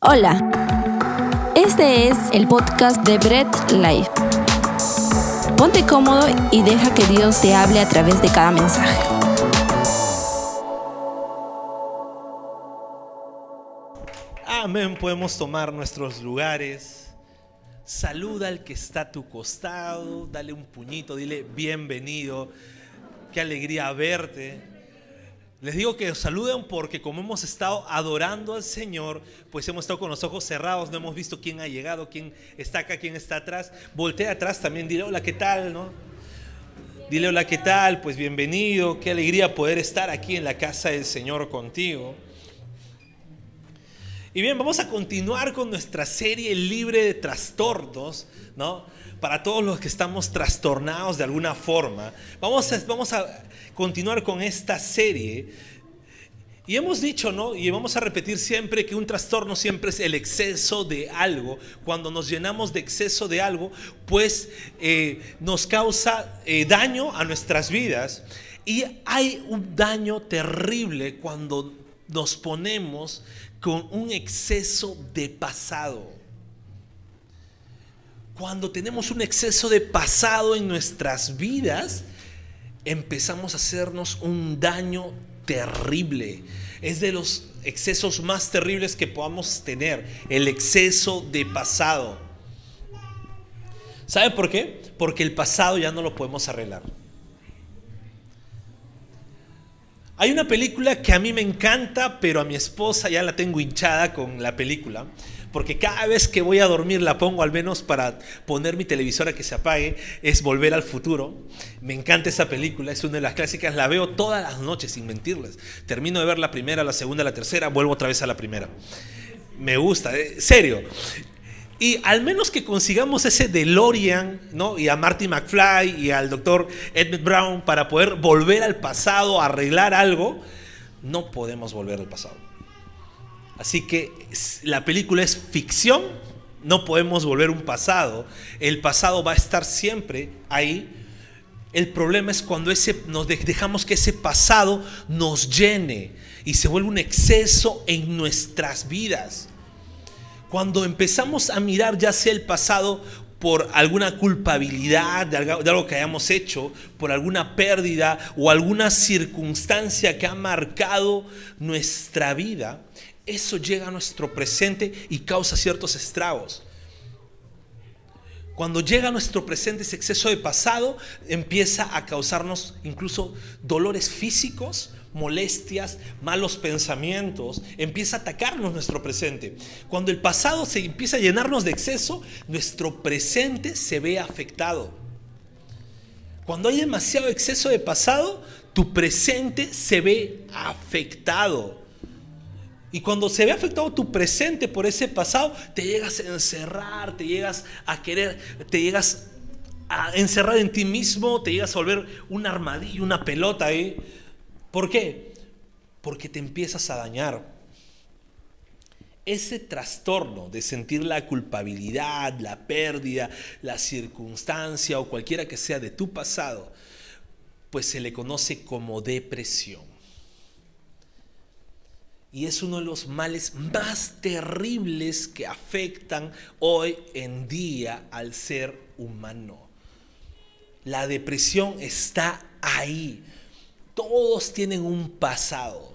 Hola, este es el podcast de Bread Life. Ponte cómodo y deja que Dios te hable a través de cada mensaje. Amén, podemos tomar nuestros lugares. Saluda al que está a tu costado, dale un puñito, dile bienvenido. Qué alegría verte. Les digo que os saluden porque como hemos estado adorando al Señor, pues hemos estado con los ojos cerrados, no hemos visto quién ha llegado, quién está acá, quién está atrás. Voltea atrás también, dile hola, ¿qué tal? ¿no? Dile hola, ¿qué tal? Pues bienvenido, qué alegría poder estar aquí en la casa del Señor contigo. Y bien, vamos a continuar con nuestra serie libre de trastornos, ¿no? Para todos los que estamos trastornados de alguna forma. Vamos a, vamos a continuar con esta serie. Y hemos dicho, ¿no? Y vamos a repetir siempre que un trastorno siempre es el exceso de algo. Cuando nos llenamos de exceso de algo, pues eh, nos causa eh, daño a nuestras vidas. Y hay un daño terrible cuando nos ponemos con un exceso de pasado. Cuando tenemos un exceso de pasado en nuestras vidas, empezamos a hacernos un daño terrible. Es de los excesos más terribles que podamos tener, el exceso de pasado. ¿Sabe por qué? Porque el pasado ya no lo podemos arreglar. Hay una película que a mí me encanta, pero a mi esposa ya la tengo hinchada con la película porque cada vez que voy a dormir la pongo al menos para poner mi televisor a que se apague, es Volver al Futuro. Me encanta esa película, es una de las clásicas, la veo todas las noches sin mentirles. Termino de ver la primera, la segunda, la tercera, vuelvo otra vez a la primera. Me gusta, eh, serio. Y al menos que consigamos ese DeLorean, ¿no? Y a Marty McFly y al doctor Edmund Brown para poder volver al pasado, arreglar algo, no podemos volver al pasado. Así que la película es ficción, no podemos volver un pasado, el pasado va a estar siempre ahí. El problema es cuando ese, nos dejamos que ese pasado nos llene y se vuelve un exceso en nuestras vidas. Cuando empezamos a mirar ya sea el pasado por alguna culpabilidad de algo, de algo, que hayamos hecho, por alguna pérdida o alguna circunstancia que ha marcado nuestra vida, eso llega a nuestro presente y causa ciertos estragos. Cuando llega a nuestro presente ese exceso de pasado, empieza a causarnos incluso dolores físicos, molestias, malos pensamientos, empieza a atacarnos nuestro presente. Cuando el pasado se empieza a llenarnos de exceso, nuestro presente se ve afectado. Cuando hay demasiado exceso de pasado, tu presente se ve afectado. Y cuando se ve afectado tu presente por ese pasado, te llegas a encerrar, te llegas a querer, te llegas a encerrar en ti mismo, te llegas a volver un armadillo, una pelota ahí. ¿Por qué? Porque te empiezas a dañar. Ese trastorno de sentir la culpabilidad, la pérdida, la circunstancia o cualquiera que sea de tu pasado, pues se le conoce como depresión. Y es uno de los males más terribles que afectan hoy en día al ser humano. La depresión está ahí. Todos tienen un pasado.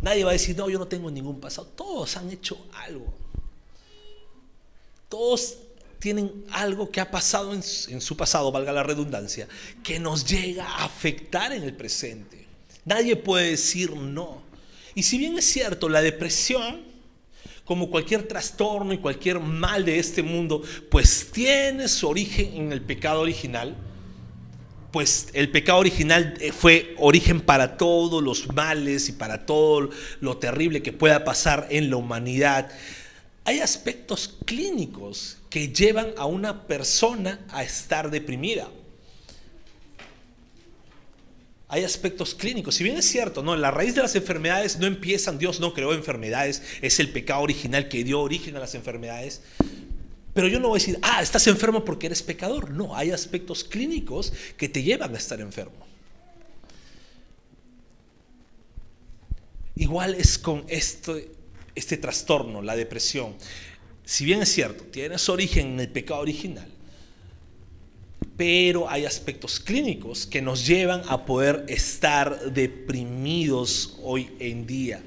Nadie va a decir, no, yo no tengo ningún pasado. Todos han hecho algo. Todos tienen algo que ha pasado en, su pasado, valga la redundancia, que nos llega a afectar en el presente. Nadie puede decir no. Y si bien es cierto, la depresión, como cualquier trastorno y cualquier mal de este mundo, pues tiene su origen en el pecado original, pues el pecado original eh, fue origen para todos los males y para todo lo terrible que pueda pasar en la humanidad. Hay aspectos clínicos que llevan a una persona a estar deprimida hay aspectos clínicos. Si bien es cierto, no, la raíz de las enfermedades no empiezan, Dios no creó enfermedades, es el pecado original que dio origen a las enfermedades. Pero yo no voy a decir, ah, estás enfermo porque eres pecador. No, hay aspectos clínicos que te llevan a estar enfermo. Igual es con esto, este trastorno, la depresión, si bien es cierto, tiene su origen en el pecado original, pero hay aspectos clínicos que nos llevan a poder estar deprimidos hoy en día.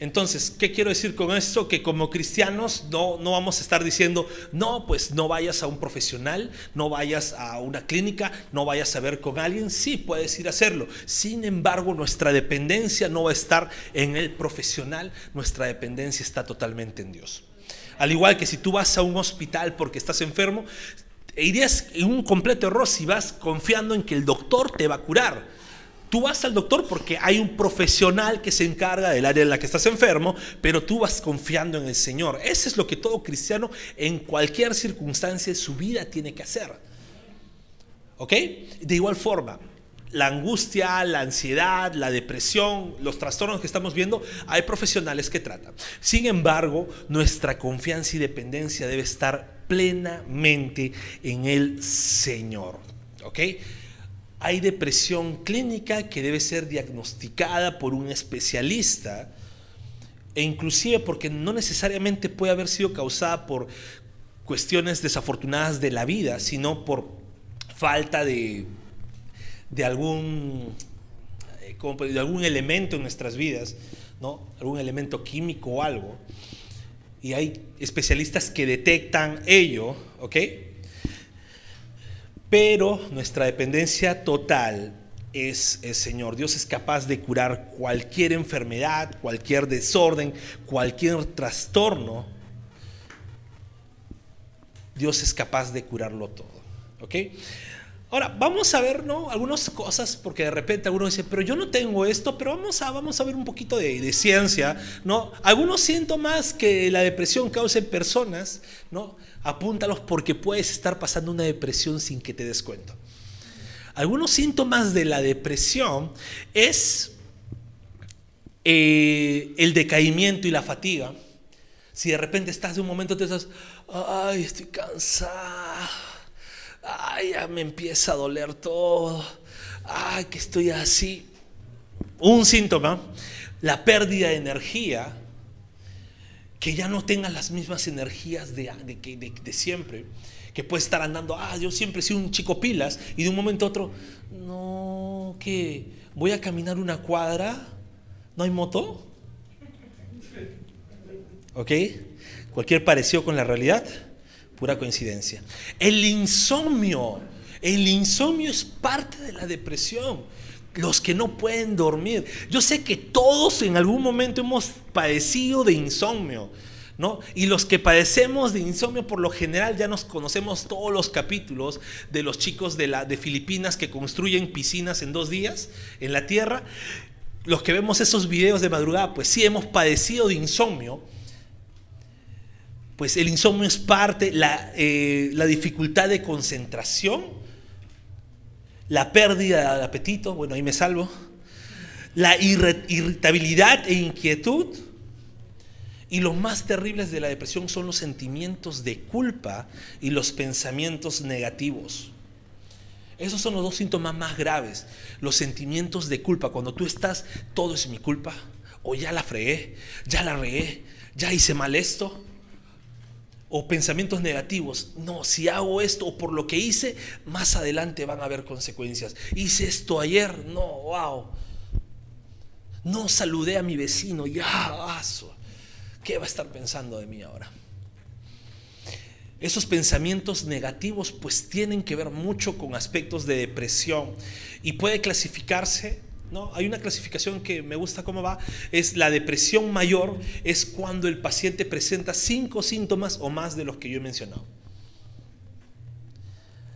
Entonces, ¿qué quiero decir con esto? Que como cristianos no, no vamos a estar diciendo, no, pues no vayas a un profesional, no vayas a una clínica, no vayas a ver con alguien. Sí, puedes ir a hacerlo. Sin embargo, nuestra dependencia no va a estar en el profesional, nuestra dependencia está totalmente en Dios. Al igual que si tú vas a un hospital porque estás enfermo, irías en un completo error si vas confiando en que el doctor te va a curar. Tú vas al doctor porque hay un profesional que se encarga del área en la que estás enfermo, pero tú vas confiando en el Señor. Eso es lo que todo cristiano en cualquier circunstancia de su vida tiene que hacer. ¿Ok? De igual forma, la angustia, la ansiedad, la depresión, los trastornos que estamos viendo, hay profesionales que tratan. Sin embargo, nuestra confianza y dependencia debe estar plenamente en el Señor. ¿Ok? Hay depresión clínica que debe ser diagnosticada por un especialista e inclusive porque no necesariamente puede haber sido causada por cuestiones desafortunadas de la vida, sino por falta de de algún, eh, de algún elemento en nuestras vidas, ¿no? algún elemento químico o algo. Y hay especialistas que detectan ello, ¿ok? Pero nuestra dependencia total es el Señor. Dios es capaz de curar cualquier enfermedad, cualquier desorden, cualquier trastorno. Dios es capaz de curarlo todo. ¿Ok? Ahora, vamos a ver, ¿no? Algunas cosas, porque de repente alguno dice, pero yo no tengo esto, pero vamos a, vamos a ver un poquito de, ciencia, ¿no? Algunos síntomas que la depresión causa en personas, ¿no? Apúntalos porque puedes estar pasando una depresión sin que te des cuenta. Algunos síntomas de la depresión es eh, el decaimiento y la fatiga. Si de repente estás de un momento, te estás, ay, estoy cansada ay, ya me empieza a doler todo, ay, que estoy así. Un síntoma, la pérdida de energía, que ya no tengas las mismas energías de, de, siempre, que puedes estar andando, ah, yo siempre he sido un chico pilas, y de un momento a otro, no, que voy a caminar una cuadra, ¿no hay moto? ¿Ok? Cualquier parecido con la realidad pura coincidencia. El insomnio, el insomnio es parte de la depresión. Los que no pueden dormir. Yo sé que todos en algún momento hemos padecido de insomnio. ¿No? Y los que padecemos de insomnio por lo general ya nos conocemos todos los capítulos de los chicos de, la, de Filipinas que construyen piscinas en dos días en la tierra. Los que vemos esos videos de madrugada, pues sí hemos padecido de insomnio pues el insomnio es parte, eh, la, dificultad de concentración, la pérdida de apetito, bueno, ahí me salvo, la irritabilidad e inquietud. Y los más terribles de la depresión son los sentimientos de culpa y los pensamientos negativos. Esos son los dos síntomas más graves. Los sentimientos de culpa, cuando tú estás, todo es mi culpa, o ya la fregué, ya la regué, ya hice mal esto, o pensamientos negativos. No, si hago esto o por lo que hice, más adelante van a haber consecuencias. Hice esto ayer, no, wow. No saludé a mi vecino, ya, aso. ¿Qué va a estar pensando de mí ahora? Esos pensamientos negativos pues tienen que ver mucho con aspectos de depresión y puede clasificarse ¿no? Hay una clasificación que me gusta cómo va, es la depresión mayor, es cuando el paciente presenta cinco síntomas o más de los que yo he mencionado.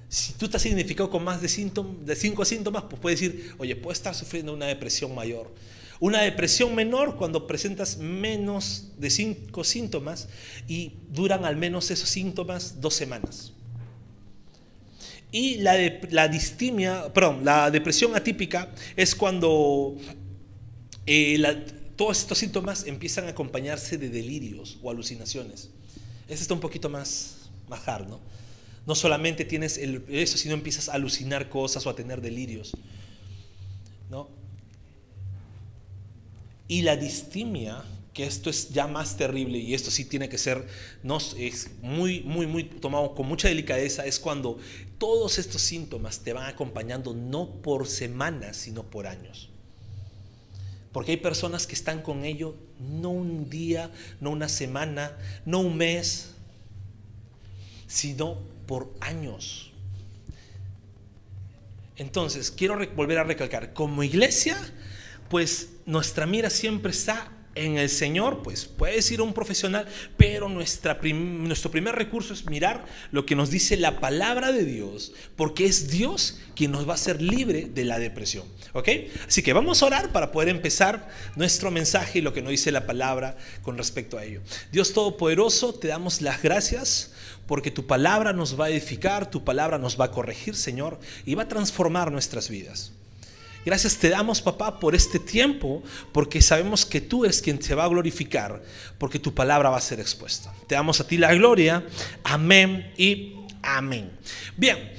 Si tú estás identificado con más de, de cinco síntomas, pues puedes decir, oye, puedo estar sufriendo una depresión mayor. Una depresión menor cuando presentas menos de cinco síntomas y duran al menos esos síntomas dos semanas. Y la, la distimia, perdón, la depresión atípica es cuando eh, todos estos síntomas empiezan a acompañarse de delirios o alucinaciones. Este está un poquito más, más ¿no? No solamente tienes eso, sino empiezas a alucinar cosas o a tener delirios, ¿no? Y la distimia, que esto es ya más terrible y esto sí tiene que ser no, es muy, muy, muy tomado con mucha delicadeza, es cuando todos estos síntomas te van acompañando no por semanas, sino por años. Porque hay personas que están con ello no un día, no una semana, no un mes, sino por años. Entonces, quiero volver a recalcar, como iglesia, pues nuestra mira siempre está en el Señor, pues puedes ir un profesional, pero nuestra nuestro primer recurso es mirar lo que nos dice la palabra de Dios, porque es Dios quien nos va a hacer libre de la depresión. ¿Ok? Así que vamos a orar para poder empezar nuestro mensaje y lo que nos dice la palabra con respecto a ello. Dios Todopoderoso, te damos las gracias porque tu palabra nos va a edificar, tu palabra nos va a corregir, Señor, y va a transformar nuestras vidas. Gracias te damos, papá, por este tiempo, porque sabemos que tú es quien te va a glorificar, porque tu palabra va a ser expuesta. Te damos a ti la gloria. Amén y amén. Bien,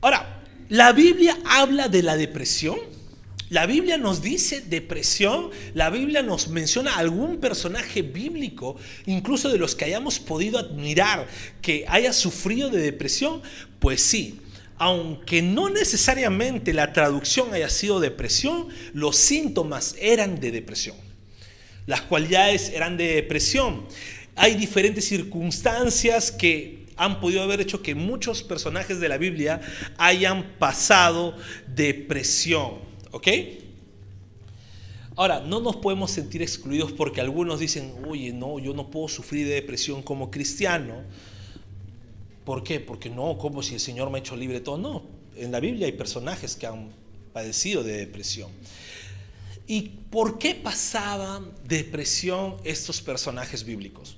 ahora, la Biblia habla de la depresión. La Biblia nos dice depresión, la Biblia nos menciona algún personaje bíblico, incluso de los que hayamos podido admirar que haya sufrido de depresión. Pues sí, aunque no necesariamente la traducción haya sido depresión, los síntomas eran de depresión. Las cualidades eran de depresión. Hay diferentes circunstancias que han podido haber hecho que muchos personajes de la Biblia hayan pasado depresión. ¿Ok? Ahora, no nos podemos sentir excluidos porque algunos dicen, oye, no, yo no puedo sufrir de depresión como cristiano ¿Por qué? Porque no, como si el Señor me ha hecho libre todo. No, en la Biblia hay personajes que han padecido de depresión. ¿Y por qué pasaban depresión estos personajes bíblicos?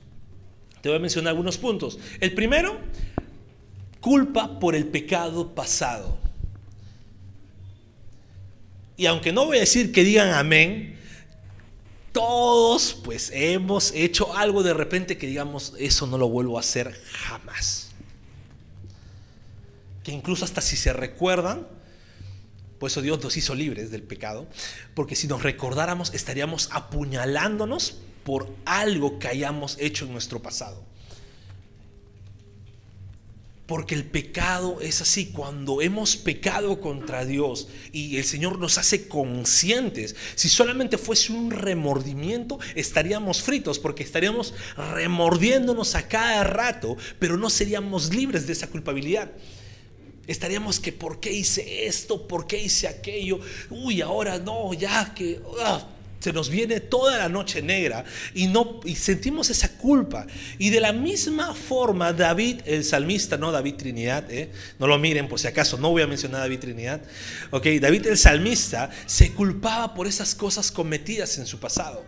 Te voy a mencionar algunos puntos. El primero, culpa por el pecado pasado. Y aunque no voy a decir que digan amén, todos pues hemos hecho algo de repente que digamos, eso no lo vuelvo a hacer jamás que incluso hasta si se recuerdan, por eso Dios nos hizo libres del pecado, porque si nos recordáramos estaríamos apuñalándonos por algo que hayamos hecho en nuestro pasado. Porque el pecado es así, cuando hemos pecado contra Dios y el Señor nos hace conscientes, si solamente fuese un remordimiento, estaríamos fritos porque estaríamos remordiéndonos a cada rato, pero no seríamos libres de esa culpabilidad. Estaríamos que, ¿por qué hice esto? ¿Por qué hice aquello? Uy, ahora no, ya que... Ah, se nos viene toda la noche negra y, no, y sentimos esa culpa. Y de la misma forma, David, el salmista, no David Trinidad, ¿eh? no lo miren por si acaso, no voy a mencionar a David Trinidad. Ok, David el salmista se culpaba por esas cosas cometidas en su pasado.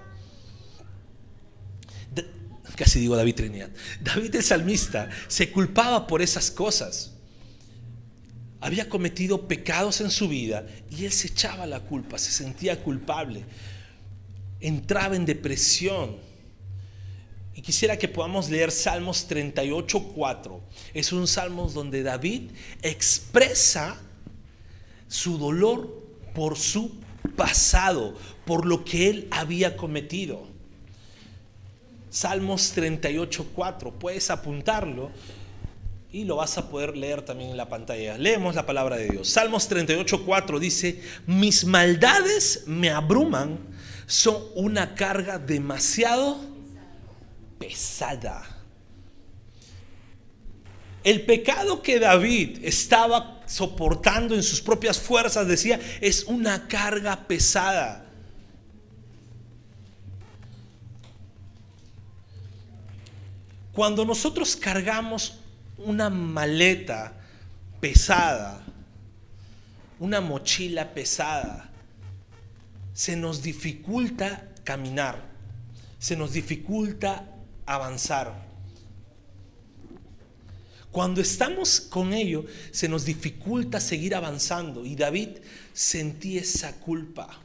casi digo David Trinidad. David el salmista se culpaba por esas cosas había cometido pecados en su vida y él se echaba la culpa, se sentía culpable, entraba en depresión. Y quisiera que podamos leer Salmos 38.4. Es un salmo donde David expresa su dolor por su pasado, por lo que él había cometido. Salmos 38.4, puedes apuntarlo y lo vas a poder leer también en la pantalla. Leemos la palabra de Dios. Salmos 38.4 dice, mis maldades me abruman, son una carga demasiado pesada. El pecado que David estaba soportando en sus propias fuerzas, decía, es una carga pesada. Cuando nosotros cargamos una maleta pesada, una mochila pesada, se nos dificulta caminar, se nos dificulta avanzar. Cuando estamos con ello, se nos dificulta seguir avanzando y David sentía esa culpa.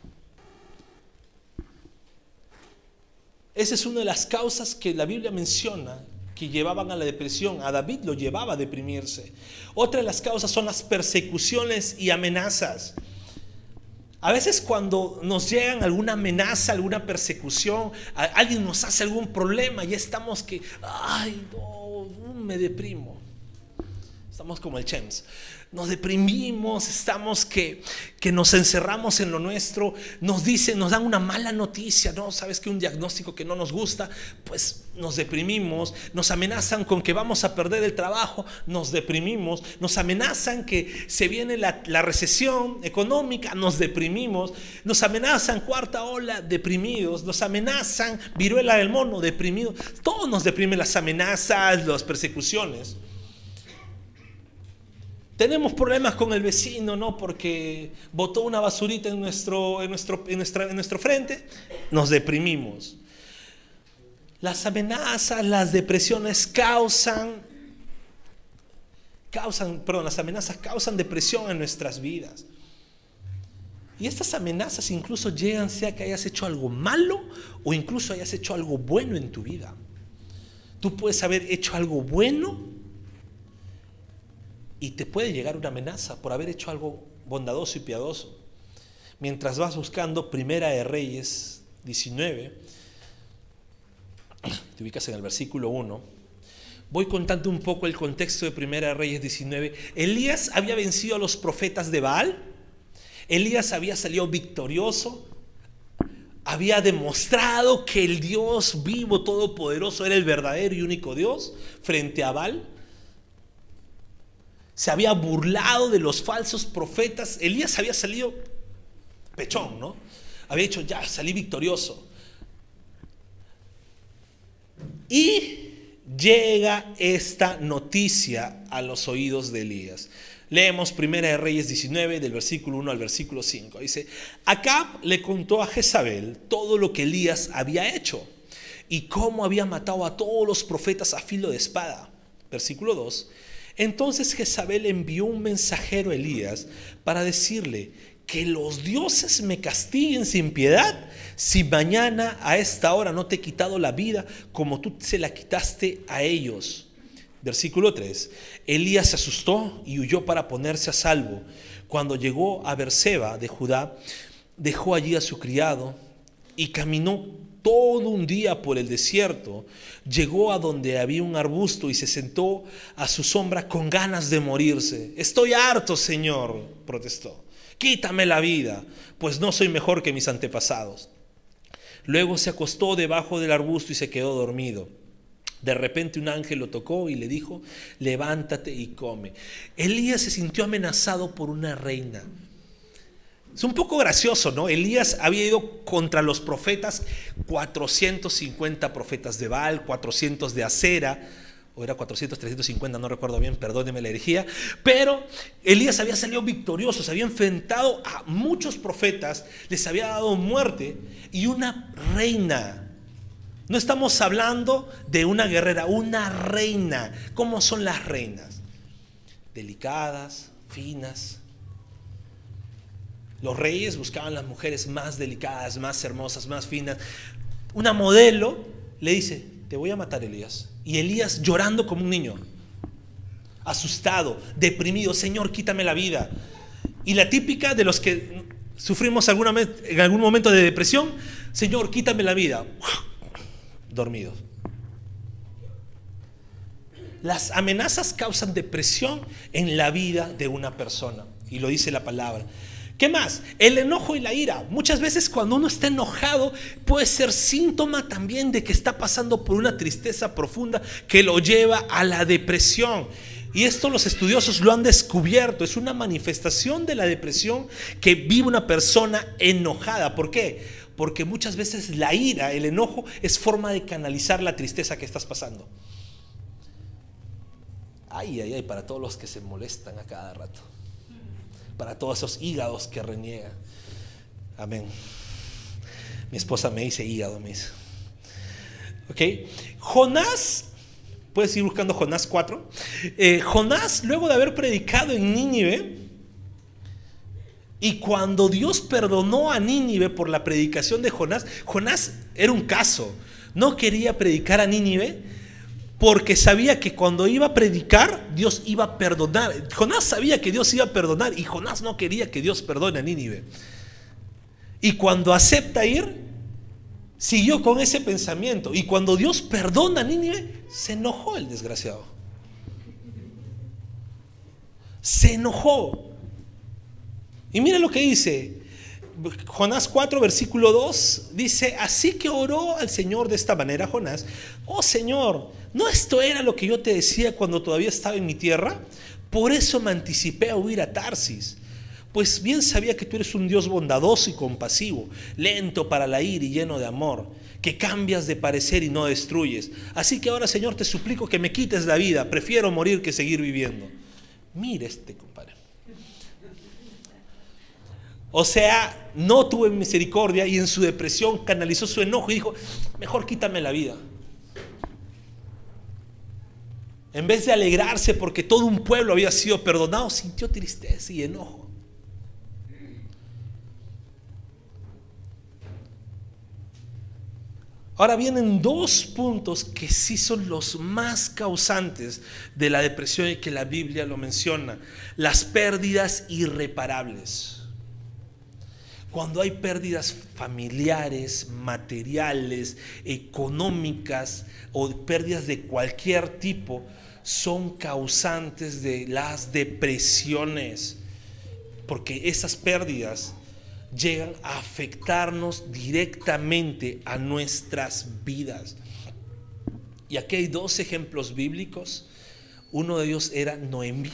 Esa es una de las causas que la Biblia menciona que llevaban a la depresión. A David lo llevaba a deprimirse. Otra de las causas son las persecuciones y amenazas. A veces cuando nos llegan alguna amenaza, alguna persecución, alguien nos hace algún problema, ya estamos que, ay, me deprimo. Estamos como el Chems. Nos deprimimos, estamos que, que nos encerramos en lo nuestro, nos dicen, nos dan una mala noticia, no, sabes que un diagnóstico que no nos gusta, pues nos deprimimos, nos amenazan con que vamos a perder el trabajo, nos deprimimos, nos amenazan que se viene la, la recesión económica, nos deprimimos, nos amenazan cuarta ola, deprimidos, nos amenazan viruela del mono, deprimidos, todo nos deprime las amenazas, las persecuciones. Tenemos problemas con el vecino, ¿no? Porque botó una basurita en nuestro, en nuestro, en nuestra, en nuestro frente, nos deprimimos. Las amenazas, las depresiones causan, causan, perdón, las amenazas causan depresión en nuestras vidas. Y estas amenazas incluso llegan sea que hayas hecho algo malo o incluso hayas hecho algo bueno en tu vida. Tú puedes haber hecho algo bueno y te puede llegar una amenaza por haber hecho algo bondadoso y piadoso. Mientras vas buscando Primera de Reyes 19, te ubicas en el versículo 1, voy contando un poco el contexto de Primera de Reyes 19. Elías había vencido a los profetas de Baal, Elías había salido victorioso, había demostrado que el Dios vivo, todopoderoso, era el verdadero y único Dios frente a Baal se había burlado de los falsos profetas. Elías había salido pechón, ¿no? Había dicho, ya, salí victorioso. Y llega esta noticia a los oídos de Elías. Leemos Primera de Reyes 19, del versículo 1 al versículo 5. Dice, Acab le contó a Jezabel todo lo que Elías había hecho y cómo había matado a todos los profetas a filo de espada. Versículo 2. Entonces Jezabel envió un mensajero a Elías para decirle, que los dioses me castiguen sin piedad si mañana a esta hora no te he quitado la vida como tú se la quitaste a ellos. Versículo 3. Elías se asustó y huyó para ponerse a salvo. Cuando llegó a Berseba de Judá, dejó allí a su criado y caminó todo un día por el desierto, llegó a donde había un arbusto y se sentó a su sombra con ganas de morirse. Estoy harto, Señor, protestó. Quítame la vida, pues no soy mejor que mis antepasados. Luego se acostó debajo del arbusto y se quedó dormido. De repente un ángel lo tocó y le dijo, levántate y come. Elías se sintió amenazado por una reina. Es un poco gracioso, ¿no? Elías había ido contra los profetas, 450 profetas de Baal, 400 de Acera, o era 400, 350, no recuerdo bien, perdóneme la herejía, pero Elías había salido victorioso, se había enfrentado a muchos profetas, les había dado muerte y una reina. No estamos hablando de una guerrera, una reina. ¿Cómo son las reinas? Delicadas, finas, los reyes buscaban las mujeres más delicadas, más hermosas, más finas. Una modelo le dice, te voy a matar, Elías. Y Elías llorando como un niño, asustado, deprimido, Señor, quítame la vida. Y la típica de los que sufrimos alguna en algún momento de depresión, Señor, quítame la vida. Dormido. Las amenazas causan depresión en la vida de una persona. Y lo dice la palabra. ¿Qué más? El enojo y la ira. Muchas veces cuando uno está enojado puede ser síntoma también de que está pasando por una tristeza profunda que lo lleva a la depresión. Y esto los estudiosos lo han descubierto. Es una manifestación de la depresión que vive una persona enojada. ¿Por qué? Porque muchas veces la ira, el enojo, es forma de canalizar la tristeza que estás pasando. Ay, ay, ay, para todos los que se molestan a cada rato para todos esos hígados que reniegan. Amén. Mi esposa me dice hígado, me dice. ¿Ok? Jonás, puedes ir buscando Jonás 4. Eh, Jonás, luego de haber predicado en Nínive, y cuando Dios perdonó a Nínive por la predicación de Jonás, Jonás era un caso. No quería predicar a Nínive porque sabía que cuando iba a predicar, Dios iba a perdonar. Jonás sabía que Dios iba a perdonar y Jonás no quería que Dios perdone a Nínive. Y cuando acepta ir, siguió con ese pensamiento. Y cuando Dios perdona a Nínive, se enojó el desgraciado. Se enojó. Y mira lo que dice. Jonás 4, versículo 2, dice, así que oró al Señor de esta manera, Jonás, oh Señor, ¿no esto era lo que yo te decía cuando todavía estaba en mi tierra? Por eso me anticipé a huir a Tarsis, pues bien sabía que tú eres un Dios bondadoso y compasivo, lento para la ira y lleno de amor, que cambias de parecer y no destruyes. Así que ahora, Señor, te suplico que me quites la vida, prefiero morir que seguir viviendo. Mire este compadre. O sea, no tuve misericordia y en su depresión canalizó su enojo y dijo, mejor quítame la vida. En vez de alegrarse porque todo un pueblo había sido perdonado, sintió tristeza y enojo. Ahora vienen dos puntos que sí son los más causantes de la depresión y que la Biblia lo menciona. Las pérdidas irreparables. Cuando hay pérdidas familiares, materiales, económicas o pérdidas de cualquier tipo, son causantes de las depresiones. Porque esas pérdidas llegan a afectarnos directamente a nuestras vidas. Y aquí hay dos ejemplos bíblicos. Uno de ellos era Noemí.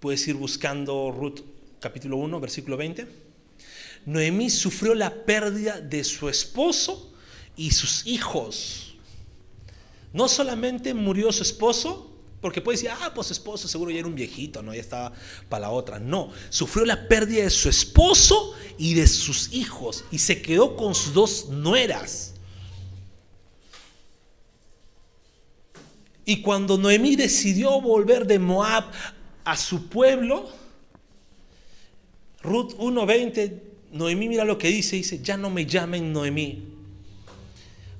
Puedes ir buscando Ruth capítulo 1, versículo 20. Noemí sufrió la pérdida de su esposo y sus hijos. No solamente murió su esposo, porque puede decir, ah, pues esposo seguro ya era un viejito, ¿no? Ya estaba para la otra. No, sufrió la pérdida de su esposo y de sus hijos y se quedó con sus dos nueras. Y cuando Noemí decidió volver de Moab a su pueblo, Ruth 1.20, Noemí mira lo que dice, dice, ya no me llamen Noemí.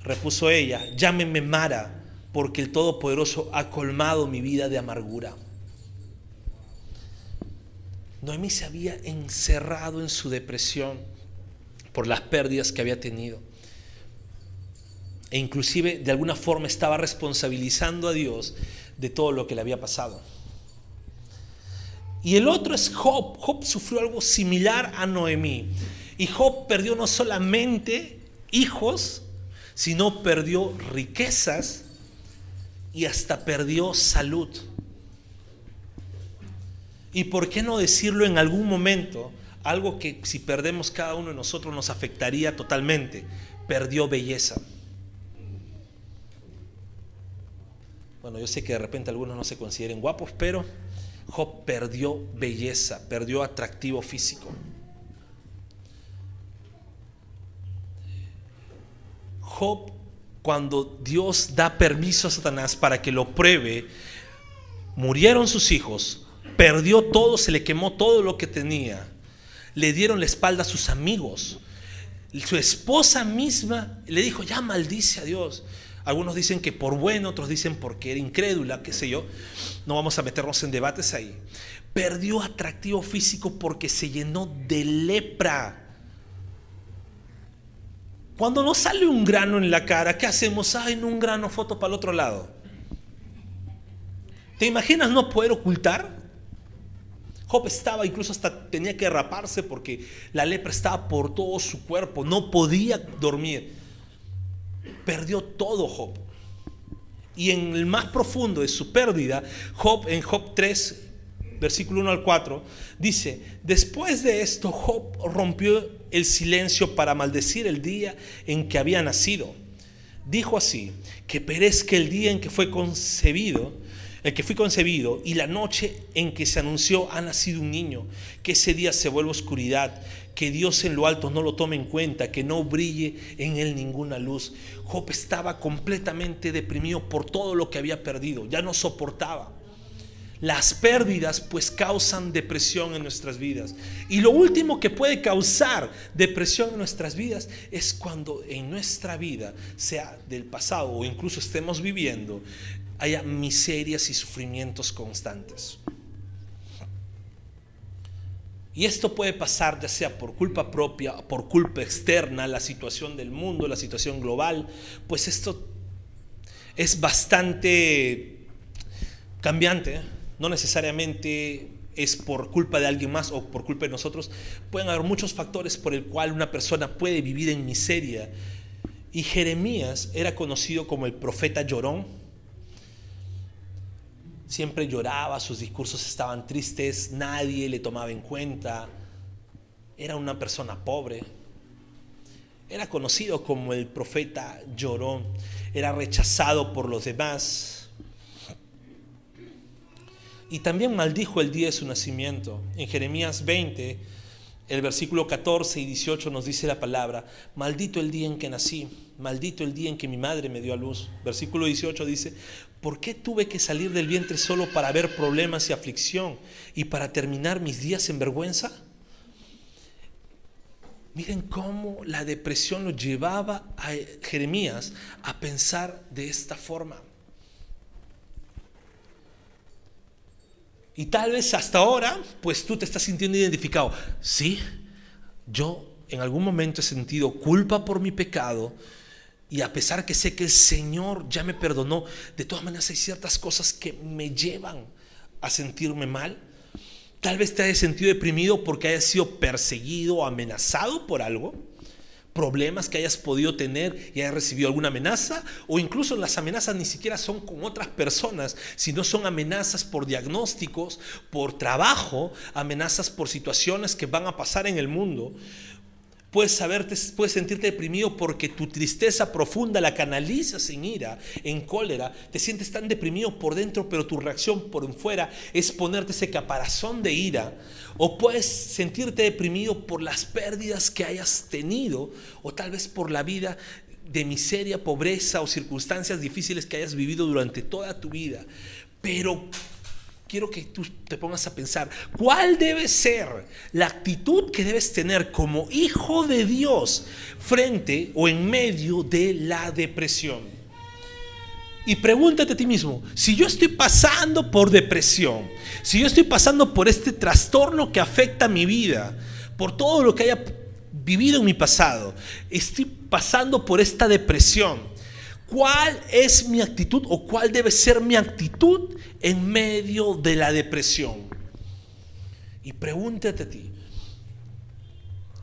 Repuso ella, llámenme Mara, porque el Todopoderoso ha colmado mi vida de amargura. Noemí se había encerrado en su depresión por las pérdidas que había tenido. E inclusive de alguna forma estaba responsabilizando a Dios de todo lo que le había pasado. Y el otro es Job. Job sufrió algo similar a Noemí. Y Job perdió no solamente hijos, sino perdió riquezas y hasta perdió salud. Y por qué no decirlo en algún momento, algo que si perdemos cada uno de nosotros nos afectaría totalmente, perdió belleza. Bueno, yo sé que de repente algunos no se consideren guapos, pero Job perdió belleza, perdió atractivo físico. Job, cuando Dios da permiso a Satanás para que lo pruebe, murieron sus hijos, perdió todo, se le quemó todo lo que tenía, le dieron la espalda a sus amigos. Su esposa misma le dijo, ya maldice a Dios. Algunos dicen que por bueno, otros dicen porque era incrédula, qué sé yo. No vamos a meternos en debates ahí. Perdió atractivo físico porque se llenó de lepra. Cuando nos sale un grano en la cara, ¿qué hacemos? Ay, en un grano, foto para el otro lado. ¿Te imaginas no poder ocultar? Job estaba, incluso hasta tenía que raparse porque la lepra estaba por todo su cuerpo, no podía dormir perdió todo Job. Y en el más profundo de su pérdida, Job en Job 3, versículo 1 al 4, dice, después de esto Job rompió el silencio para maldecir el día en que había nacido. Dijo así, que perezca el día en que fue concebido, el que fui concebido, y la noche en que se anunció ha nacido un niño, que ese día se vuelve oscuridad, que Dios en lo alto no lo tome en cuenta, que no brille en él ninguna luz. Job estaba completamente deprimido por todo lo que había perdido, ya no soportaba. Las pérdidas pues causan depresión en nuestras vidas. Y lo último que puede causar depresión en nuestras vidas es cuando en nuestra vida, sea del pasado o incluso estemos viviendo, haya miserias y sufrimientos constantes. Y esto puede pasar ya sea por culpa propia, por culpa externa, la situación del mundo, la situación global, pues esto es bastante cambiante, no necesariamente es por culpa de alguien más o por culpa de nosotros. Pueden haber muchos factores por el cual una persona puede vivir en miseria. Y Jeremías era conocido como el profeta llorón. Siempre lloraba, sus discursos estaban tristes, nadie le tomaba en cuenta. Era una persona pobre. Era conocido como el profeta llorón. Era rechazado por los demás y también maldijo el día de su nacimiento. En Jeremías 20, el versículo 14 y 18 nos dice la palabra, maldito el día en que nací, maldito el día en que mi madre me dio a luz. Versículo 18 dice, ¿por qué tuve que salir del vientre solo para ver problemas y aflicción y para terminar mis días en vergüenza? Miren cómo la depresión lo llevaba a Jeremías a pensar de esta forma. Y tal vez hasta ahora, pues tú te estás sintiendo identificado. Sí, yo en algún momento he sentido culpa por mi pecado y a pesar que sé que el Señor ya me perdonó, de todas maneras hay ciertas cosas que me llevan a sentirme mal. Tal vez te hayas sentido deprimido porque hayas sido perseguido o amenazado por algo problemas que hayas podido tener y hayas recibido alguna amenaza, o incluso las amenazas ni siquiera son con otras personas, sino son amenazas por diagnósticos, por trabajo, amenazas por situaciones que van a pasar en el mundo. Puedes, saberte, puedes sentirte deprimido porque tu tristeza profunda la canalizas en ira, en cólera. Te sientes tan deprimido por dentro, pero tu reacción por fuera es ponerte ese caparazón de ira. O puedes sentirte deprimido por las pérdidas que hayas tenido, o tal vez por la vida de miseria, pobreza o circunstancias difíciles que hayas vivido durante toda tu vida. Pero quiero que tú te pongas a pensar, ¿cuál debe ser la actitud que debes tener como hijo de Dios frente o en medio de la depresión? Y pregúntate a ti mismo, si yo estoy pasando por depresión, si yo estoy pasando por este trastorno que afecta mi vida, por todo lo que haya vivido en mi pasado, estoy pasando por esta depresión, ¿Cuál es mi actitud o cuál debe ser mi actitud en medio de la depresión? Y pregúntate a ti.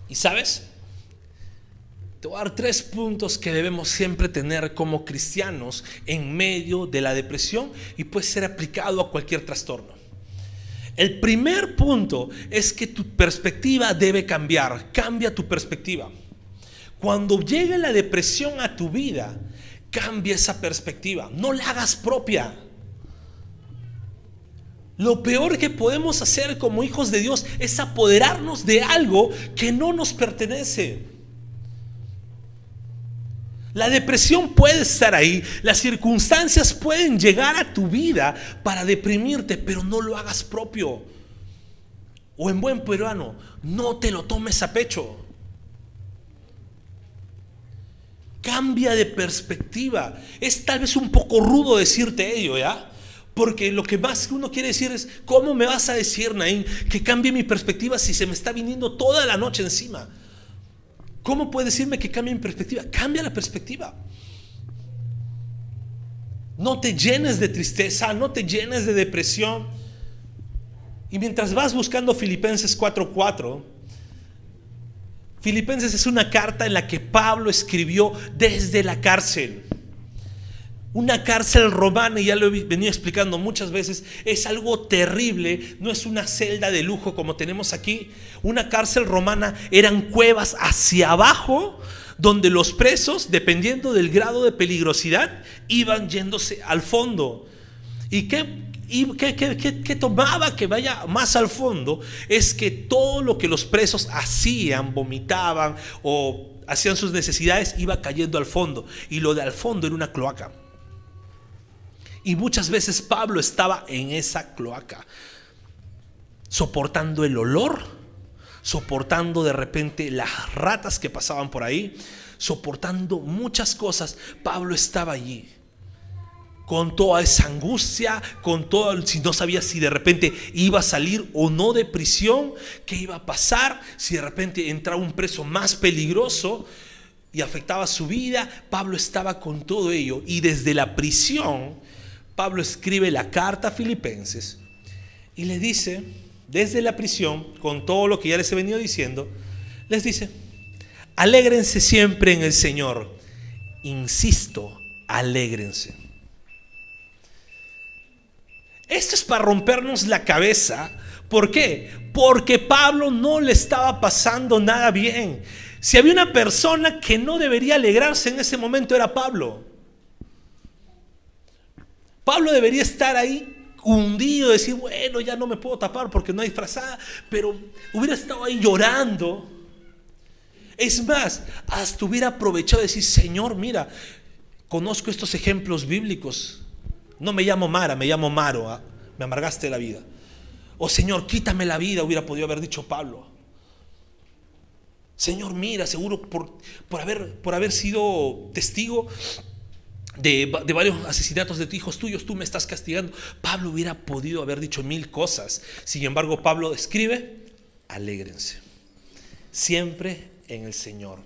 ¿Y sabes? Te voy a dar tres puntos que debemos siempre tener como cristianos en medio de la depresión y puede ser aplicado a cualquier trastorno. El primer punto es que tu perspectiva debe cambiar. Cambia tu perspectiva. Cuando llegue la depresión a tu vida, Cambia esa perspectiva, no la hagas propia. Lo peor que podemos hacer como hijos de Dios es apoderarnos de algo que no nos pertenece. La depresión puede estar ahí, las circunstancias pueden llegar a tu vida para deprimirte, pero no lo hagas propio. O en buen peruano, no te lo tomes a pecho. Cambia de perspectiva. Es tal vez un poco rudo decirte ello, ¿ya? Porque lo que más uno quiere decir es, ¿cómo me vas a decir, Naín, que cambie mi perspectiva si se me está viniendo toda la noche encima? ¿Cómo puede decirme que cambie mi perspectiva? Cambia la perspectiva. No te llenes de tristeza, no te llenes de depresión. Y mientras vas buscando Filipenses 4:4, Filipenses es una carta en la que Pablo escribió desde la cárcel. Una cárcel romana, y ya lo he venido explicando muchas veces, es algo terrible, no es una celda de lujo como tenemos aquí. Una cárcel romana eran cuevas hacia abajo donde los presos, dependiendo del grado de peligrosidad, iban yéndose al fondo. ¿Y qué y que, tomaba que vaya más al fondo es que todo lo que los presos hacían, vomitaban o hacían sus necesidades, iba cayendo al fondo. Y lo de al fondo era una cloaca. Y muchas veces Pablo estaba en esa cloaca, soportando el olor, soportando de repente las ratas que pasaban por ahí, soportando muchas cosas. Pablo estaba allí. Con toda esa angustia, con todo, si no sabía si de repente iba a salir o no de prisión, qué iba a pasar, si de repente entraba un preso más peligroso y afectaba su vida, Pablo estaba con todo ello y desde la prisión, Pablo escribe la carta a Filipenses y le dice, desde la prisión, con todo lo que ya les he venido diciendo, les dice, alégrense siempre en el Señor. Insisto, alégrense. Esto es para rompernos la cabeza. ¿Por qué? Porque Pablo no le estaba pasando nada bien. Si había una persona que no debería alegrarse en ese momento era Pablo. Pablo debería estar ahí hundido, decir, bueno, ya no me puedo tapar porque no hay frazada, pero hubiera estado ahí llorando. Es más, hasta hubiera aprovechado de decir, Señor, mira, conozco estos ejemplos bíblicos. No me llamo Mara, me llamo Maro, ¿ah? me amargaste la vida. O Señor, quítame la vida, hubiera podido haber dicho Pablo. Señor, mira, seguro por, por, haber, por haber sido testigo de, varios asesinatos de hijos tuyos, tú me estás castigando. Pablo hubiera podido haber dicho mil cosas. Sin embargo, Pablo escribe, alégrense. Siempre en el Señor.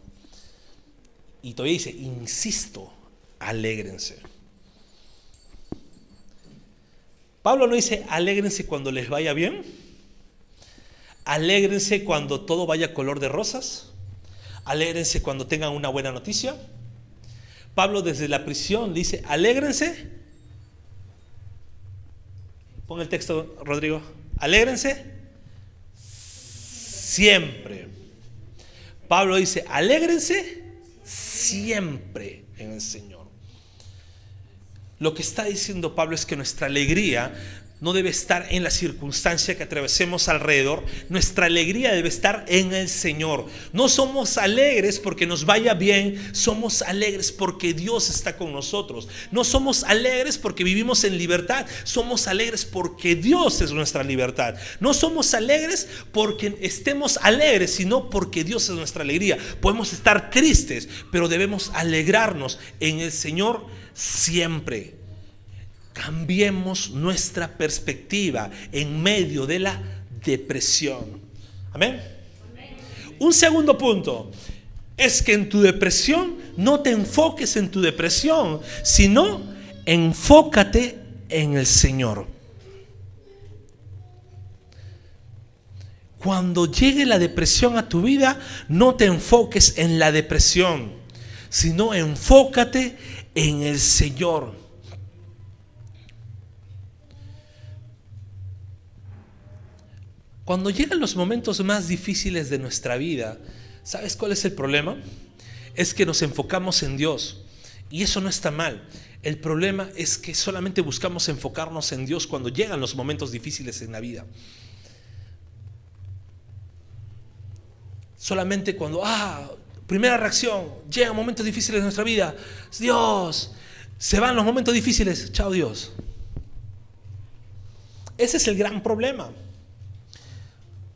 Y todavía dice, insisto, alégrense. Pablo no dice, alégrense cuando les vaya bien. Alégrense cuando todo vaya color de rosas. Alégrense cuando tengan una buena noticia Pablo desde la prisión dice, alégrense. Pon el texto, Rodrigo. Alégrense siempre. Pablo dice, alégrense siempre en el Señor. Lo que está diciendo Pablo es que nuestra alegría no debe estar en la circunstancia que atravesemos alrededor. Nuestra alegría debe estar en el Señor. No somos alegres porque nos vaya bien, somos alegres porque Dios está con nosotros. No somos alegres porque vivimos en libertad, somos alegres porque Dios es nuestra libertad. No somos alegres porque estemos alegres, sino porque Dios es nuestra alegría. Podemos estar tristes, pero debemos alegrarnos en el Señor siempre cambiemos nuestra perspectiva en medio de la depresión. Amén. Un segundo punto es que en tu depresión no te enfoques en tu depresión, sino enfócate en el Señor. Cuando llegue la depresión a tu vida, no te enfoques en la depresión, sino enfócate en el Señor. Cuando llegan los momentos más difíciles de nuestra vida, ¿sabes cuál es el problema? Es que nos enfocamos en Dios. Y eso no está mal. El problema es que solamente buscamos enfocarnos en Dios cuando llegan los momentos difíciles en la vida. Solamente cuando, ah, primera reacción, llegan momentos difíciles de nuestra vida. Dios, se van los momentos difíciles. Chao Dios. Ese es el gran problema.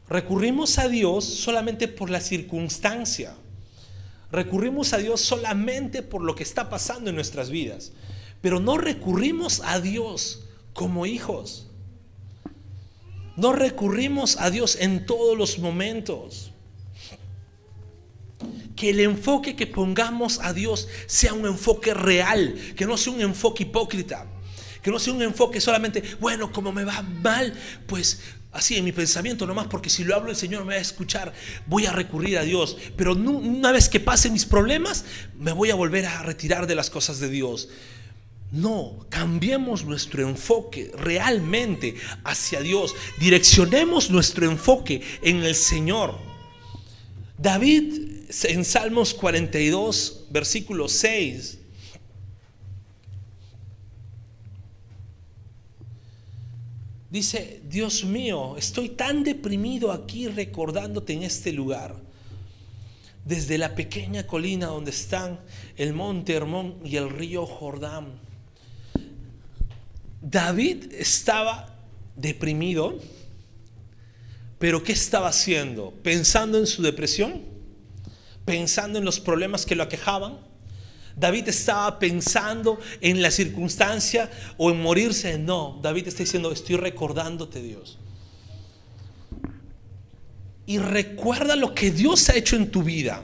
Recurrimos a Dios solamente por la circunstancia. Recurrimos a Dios solamente por lo que está pasando en nuestras vidas. Pero no recurrimos a Dios como hijos. No recurrimos a Dios en todos los momentos. Que el enfoque que pongamos a Dios sea un enfoque real, que no sea un enfoque hipócrita, que no sea un enfoque solamente, bueno, como me va mal, pues así en mi pensamiento nomás, porque si lo hablo el Señor me va a escuchar, voy a recurrir a Dios. Pero una vez que pasen mis problemas, me voy a volver a retirar de las cosas de Dios. No, cambiemos nuestro enfoque realmente hacia Dios. Direccionemos nuestro enfoque en el Señor. David en Salmos 42, versículo 6, Dice, Dios mío, estoy tan deprimido aquí recordándote en este lugar. Desde la pequeña colina donde están el monte Hermón y el río Jordán. David estaba deprimido, pero ¿qué estaba haciendo? ¿Pensando en su depresión? ¿Pensando en los problemas que lo aquejaban? David estaba pensando en la circunstancia o en morirse. No, David está diciendo, estoy recordándote Dios. Y recuerda lo que Dios ha hecho en tu vida.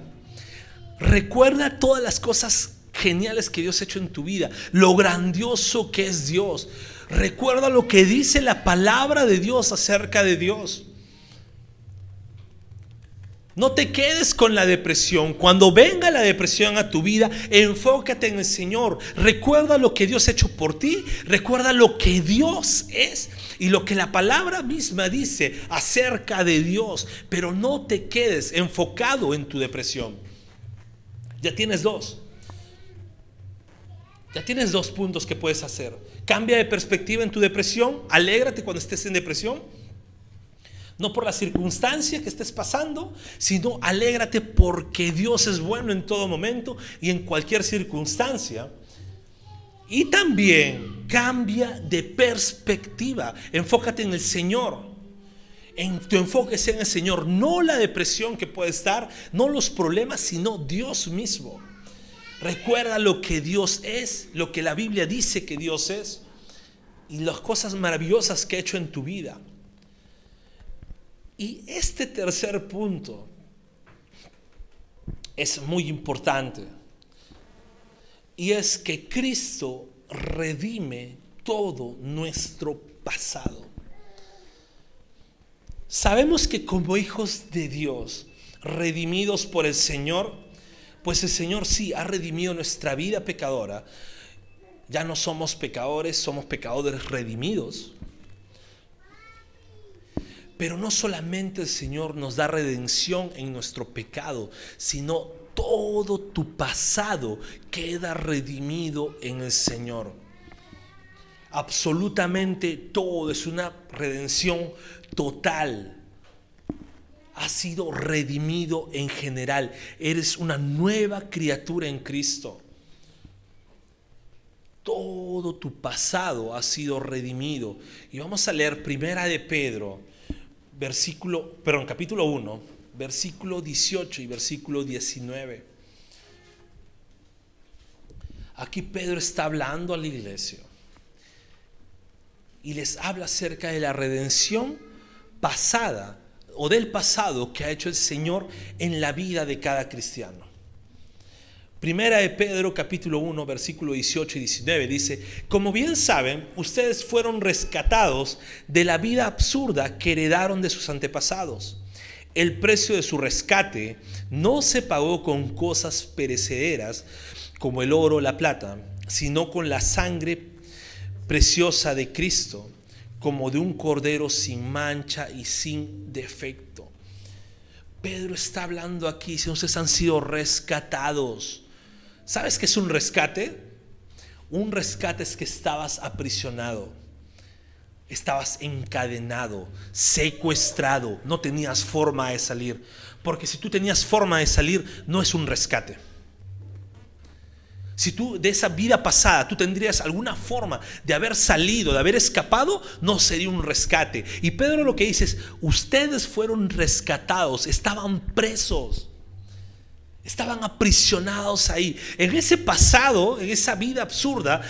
Recuerda todas las cosas geniales que Dios ha hecho en tu vida. Lo grandioso que es Dios. Recuerda lo que dice la palabra de Dios acerca de Dios. No te quedes con la depresión. Cuando venga la depresión a tu vida, enfócate en el Señor. Recuerda lo que Dios ha hecho por ti. Recuerda lo que Dios es y lo que la palabra misma dice acerca de Dios. Pero no te quedes enfocado en tu depresión. Ya tienes dos. Ya tienes dos puntos que puedes hacer. Cambia de perspectiva en tu depresión. Alégrate cuando estés en depresión no por la circunstancia que estés pasando, sino alégrate porque Dios es bueno en todo momento y en cualquier circunstancia. Y también cambia de perspectiva. Enfócate en el Señor. En tu enfoque sea en el Señor, no la depresión que puede estar, no los problemas, sino Dios mismo. Recuerda lo que Dios es, lo que la Biblia dice que Dios es y las cosas maravillosas que ha hecho en tu vida. Y este tercer punto es muy importante. Y es que Cristo redime todo nuestro pasado. Sabemos que como hijos de Dios, redimidos por el Señor, pues el Señor sí ha redimido nuestra vida pecadora. Ya no somos pecadores, somos pecadores redimidos. Pero no solamente el Señor nos da redención en nuestro pecado, sino todo tu pasado queda redimido en el Señor. Absolutamente todo es una redención total. Ha sido redimido en general. Eres una nueva criatura en Cristo. Todo tu pasado ha sido redimido. Y vamos a leer Primera de Pedro versículo, perdón, capítulo 1, versículo 18 y versículo 19. Aquí Pedro está hablando a la iglesia y les habla acerca de la redención pasada o del pasado que ha hecho el Señor en la vida de cada cristiano. Primera de Pedro capítulo 1 versículo 18 y 19 dice, como bien saben, ustedes fueron rescatados de la vida absurda que heredaron de sus antepasados. El precio de su rescate no se pagó con cosas perecederas como el oro o la plata, sino con la sangre preciosa de Cristo, como de un cordero sin mancha y sin defecto. Pedro está hablando aquí, si ustedes han sido rescatados ¿Sabes qué es un rescate? Un rescate es que estabas aprisionado, estabas encadenado, secuestrado, no tenías forma de salir. Porque si tú tenías forma de salir, no es un rescate. Si tú de esa vida pasada tú tendrías alguna forma de haber salido, de haber escapado, no sería un rescate. Y Pedro lo que dice es, ustedes fueron rescatados, estaban presos. Estaban aprisionados ahí. En ese pasado, en esa vida absurda,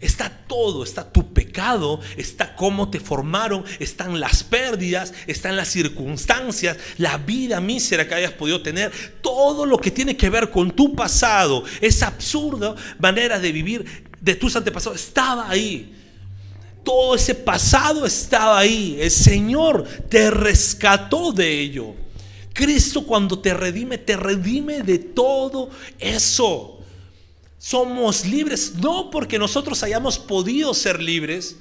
está todo, está tu pecado, está cómo te formaron, están las pérdidas, están las circunstancias, la vida mísera que hayas podido tener, todo lo que tiene que ver con tu pasado, esa absurda manera de vivir de tus antepasados, estaba ahí. Todo ese pasado estaba ahí. El Señor te rescató de ello. Cristo cuando te redime, te redime de todo eso. Somos libres, no porque nosotros hayamos podido ser libres,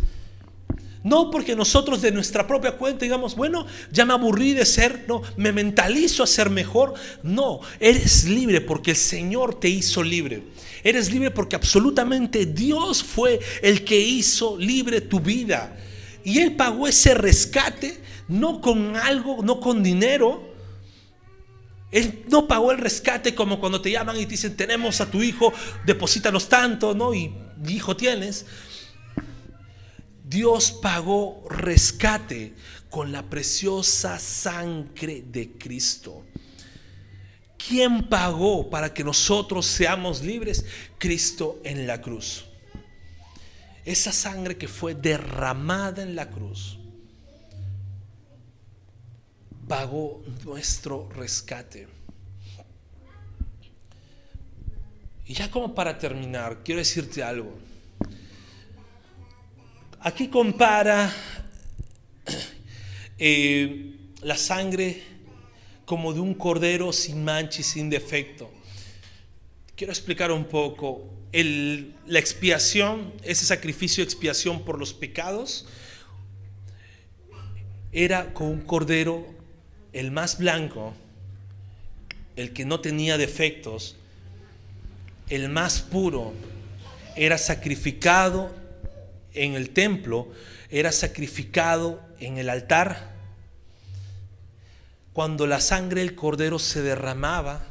no porque nosotros de nuestra propia cuenta digamos, bueno, ya me aburrí de ser, no, me mentalizo a ser mejor. No, eres libre porque el Señor te hizo libre. Eres libre porque absolutamente Dios fue el que hizo libre tu vida. Y Él pagó ese rescate, no con algo, no con dinero, él no pagó el rescate como cuando te llaman y te dicen, tenemos a tu hijo, deposítanos tanto, ¿no? Y hijo tienes. Dios pagó rescate con la preciosa sangre de Cristo. ¿Quién pagó para que nosotros seamos libres? Cristo en la cruz. Esa sangre que fue derramada en la cruz pagó nuestro rescate. Y ya como para terminar, quiero decirte algo. Aquí compara eh, la sangre como de un cordero sin mancha y sin defecto. Quiero explicar un poco. la expiación, ese sacrificio de expiación por los pecados, era con un cordero el más blanco, el que no tenía defectos, el más puro, era sacrificado en el templo, era sacrificado en el altar. Cuando la sangre del cordero se derramaba,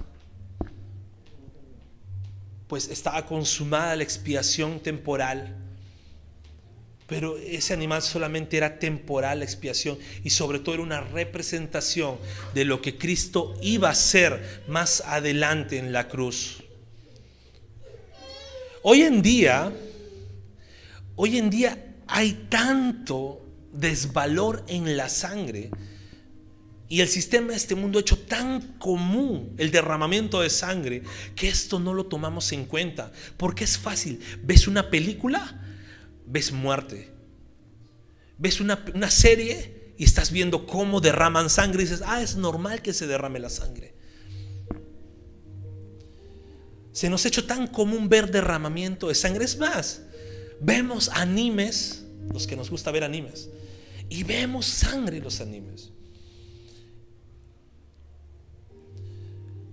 pues estaba consumada la expiación temporal. Pero ese animal solamente era temporal la expiación y sobre todo era una representación de lo que Cristo iba a hacer más adelante en la cruz. Hoy en día, hoy en día hay tanto desvalor en la sangre y el sistema de este mundo ha hecho tan común el derramamiento de sangre que esto no lo tomamos en cuenta. Porque es fácil. Ves una película, ves muerte. Ves una, una serie y estás viendo cómo derraman sangre y dices, ah, es normal que se derrame la sangre. Se nos ha hecho tan común ver derramamiento de sangre. Es más, vemos animes, los que nos gusta ver animes, y vemos sangre en los animes.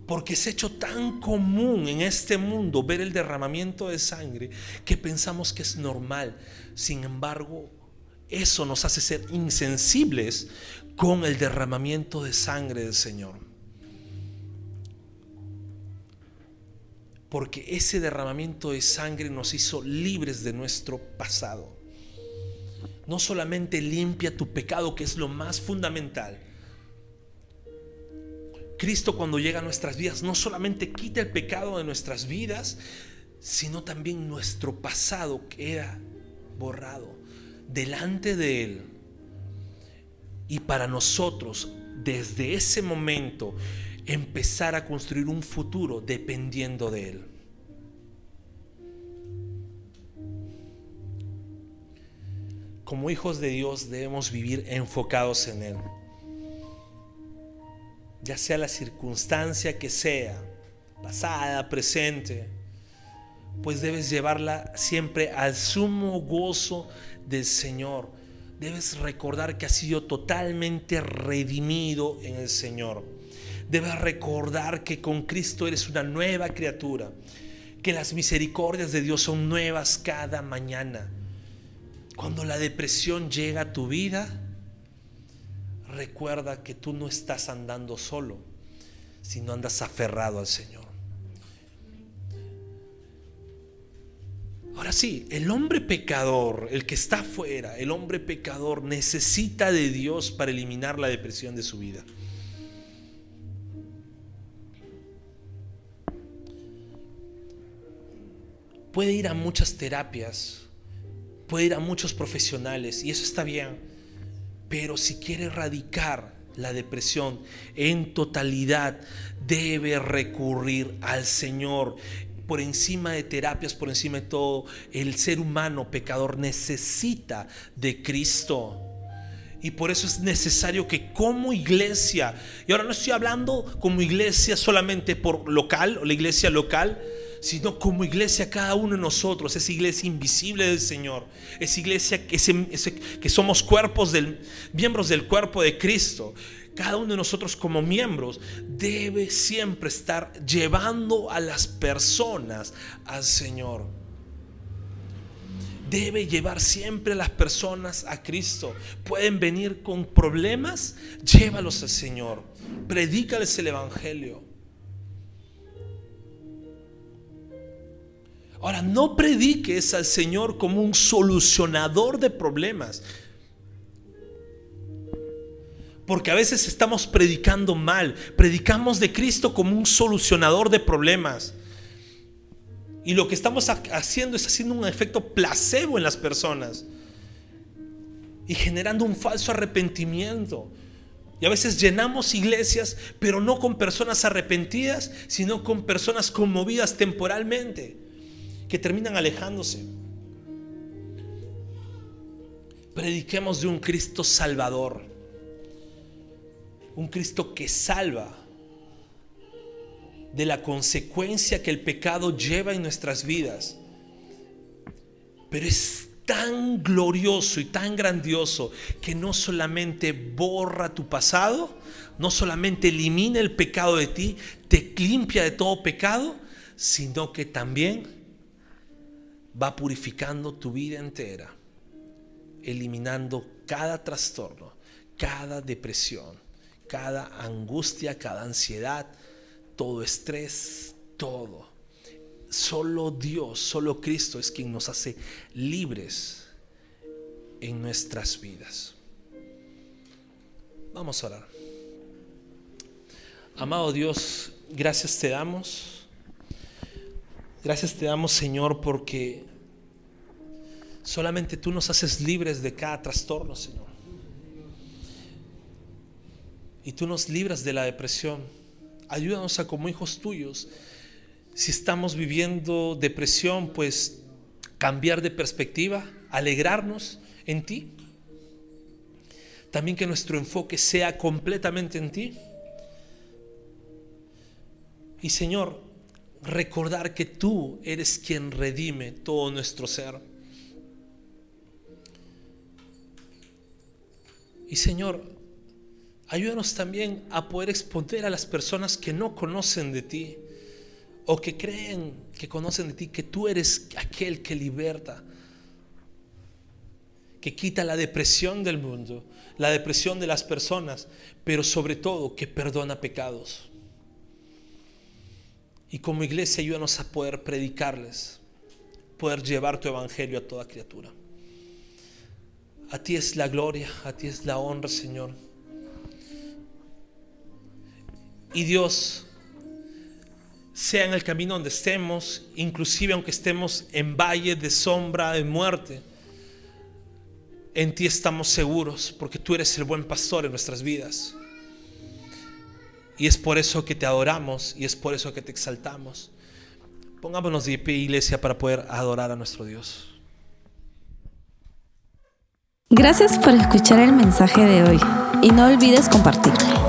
Porque ha hecho tan común en este mundo ver el derramamiento de sangre que pensamos que es normal. Sin embargo, eso nos hace ser insensibles con el derramamiento de sangre del Señor. porque ese derramamiento de sangre nos hizo libres de nuestro pasado. No solamente limpia tu pecado, que es lo más fundamental. Cristo cuando llega a nuestras vidas no solamente quita el pecado de nuestras vidas, sino también nuestro pasado queda borrado delante de Él. Y para nosotros, desde ese momento, empezar a construir un futuro dependiendo de Él. Como hijos de Dios debemos vivir enfocados en Él. Ya sea la circunstancia que sea, pasada, presente, pues debes llevarla siempre al sumo gozo del Señor. Debes recordar que has sido totalmente redimido en el Señor Debes recordar que con Cristo eres una nueva criatura, que las misericordias de Dios son nuevas cada mañana. Cuando la depresión llega a tu vida, recuerda que tú no estás andando solo, sino andas aferrado al Señor. Ahora sí, el hombre pecador, el que está afuera, el hombre pecador necesita de Dios para eliminar la depresión de su vida. puede ir a muchas terapias, puede ir a muchos profesionales y eso está bien, pero si quiere erradicar la depresión en totalidad, debe recurrir al Señor. Por encima de terapias, por encima de todo, el ser humano pecador necesita de Cristo. Y por eso es necesario que como iglesia, y ahora no estoy hablando como iglesia solamente por local o la iglesia local, sino como iglesia cada uno de nosotros, esa iglesia invisible del Señor, esa iglesia que, somos cuerpos del, miembros del cuerpo de Cristo. Cada uno de nosotros como miembros debe siempre estar llevando a las personas al Señor. Debe llevar siempre a las personas a Cristo. Pueden venir con problemas, llévalos al Señor. Predícales el Evangelio. Ahora, no prediques al Señor como un solucionador de problemas. Porque a veces estamos predicando mal. Predicamos de Cristo como un solucionador de problemas. Y lo que estamos haciendo es haciendo un efecto placebo en las personas. Y generando un falso arrepentimiento. Y a veces llenamos iglesias, pero no con personas arrepentidas, sino con personas conmovidas temporalmente, que terminan alejándose. Prediquemos de un Cristo salvador un Cristo que salva de la consecuencia que el pecado lleva en nuestras vidas. Pero es tan glorioso y tan grandioso que no solamente borra tu pasado, no solamente elimina el pecado de ti, te limpia de todo pecado, sino que también va purificando tu vida entera, eliminando cada trastorno, cada depresión, cada angustia, cada ansiedad, todo estrés, todo. Solo Dios, solo Cristo es quien nos hace libres en nuestras vidas. Vamos a orar. Amado Dios, gracias te damos. Gracias te damos, Señor, porque solamente tú nos haces libres de cada trastorno, Señor y tú nos libras de la depresión. Ayúdanos a como hijos tuyos, si estamos viviendo depresión, pues cambiar de perspectiva, alegrarnos en ti. También que nuestro enfoque sea completamente en ti. Y Señor, recordar que tú eres quien redime todo nuestro ser. Y Señor, Ayúdanos también a poder exponer a las personas que no conocen de ti o que creen que conocen de ti que tú eres aquel que liberta, que quita la depresión del mundo, la depresión de las personas, pero sobre todo que perdona pecados. Y como iglesia ayúdanos a poder predicarles, poder llevar tu evangelio a toda criatura. A ti es la gloria, a ti es la honra, Señor. Y Dios, sea en el camino donde estemos, inclusive aunque estemos en valle de sombra de muerte, en ti estamos seguros, porque tú eres el buen pastor en nuestras vidas. Y es por eso que te adoramos y es por eso que te exaltamos. Pongámonos de pie, iglesia, para poder adorar a nuestro Dios. Gracias por escuchar el mensaje de hoy y no olvides compartirlo.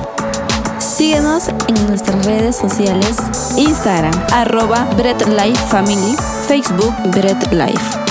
Síguenos en nuestras redes sociales, Instagram, arroba Life Family, Facebook Bread Life.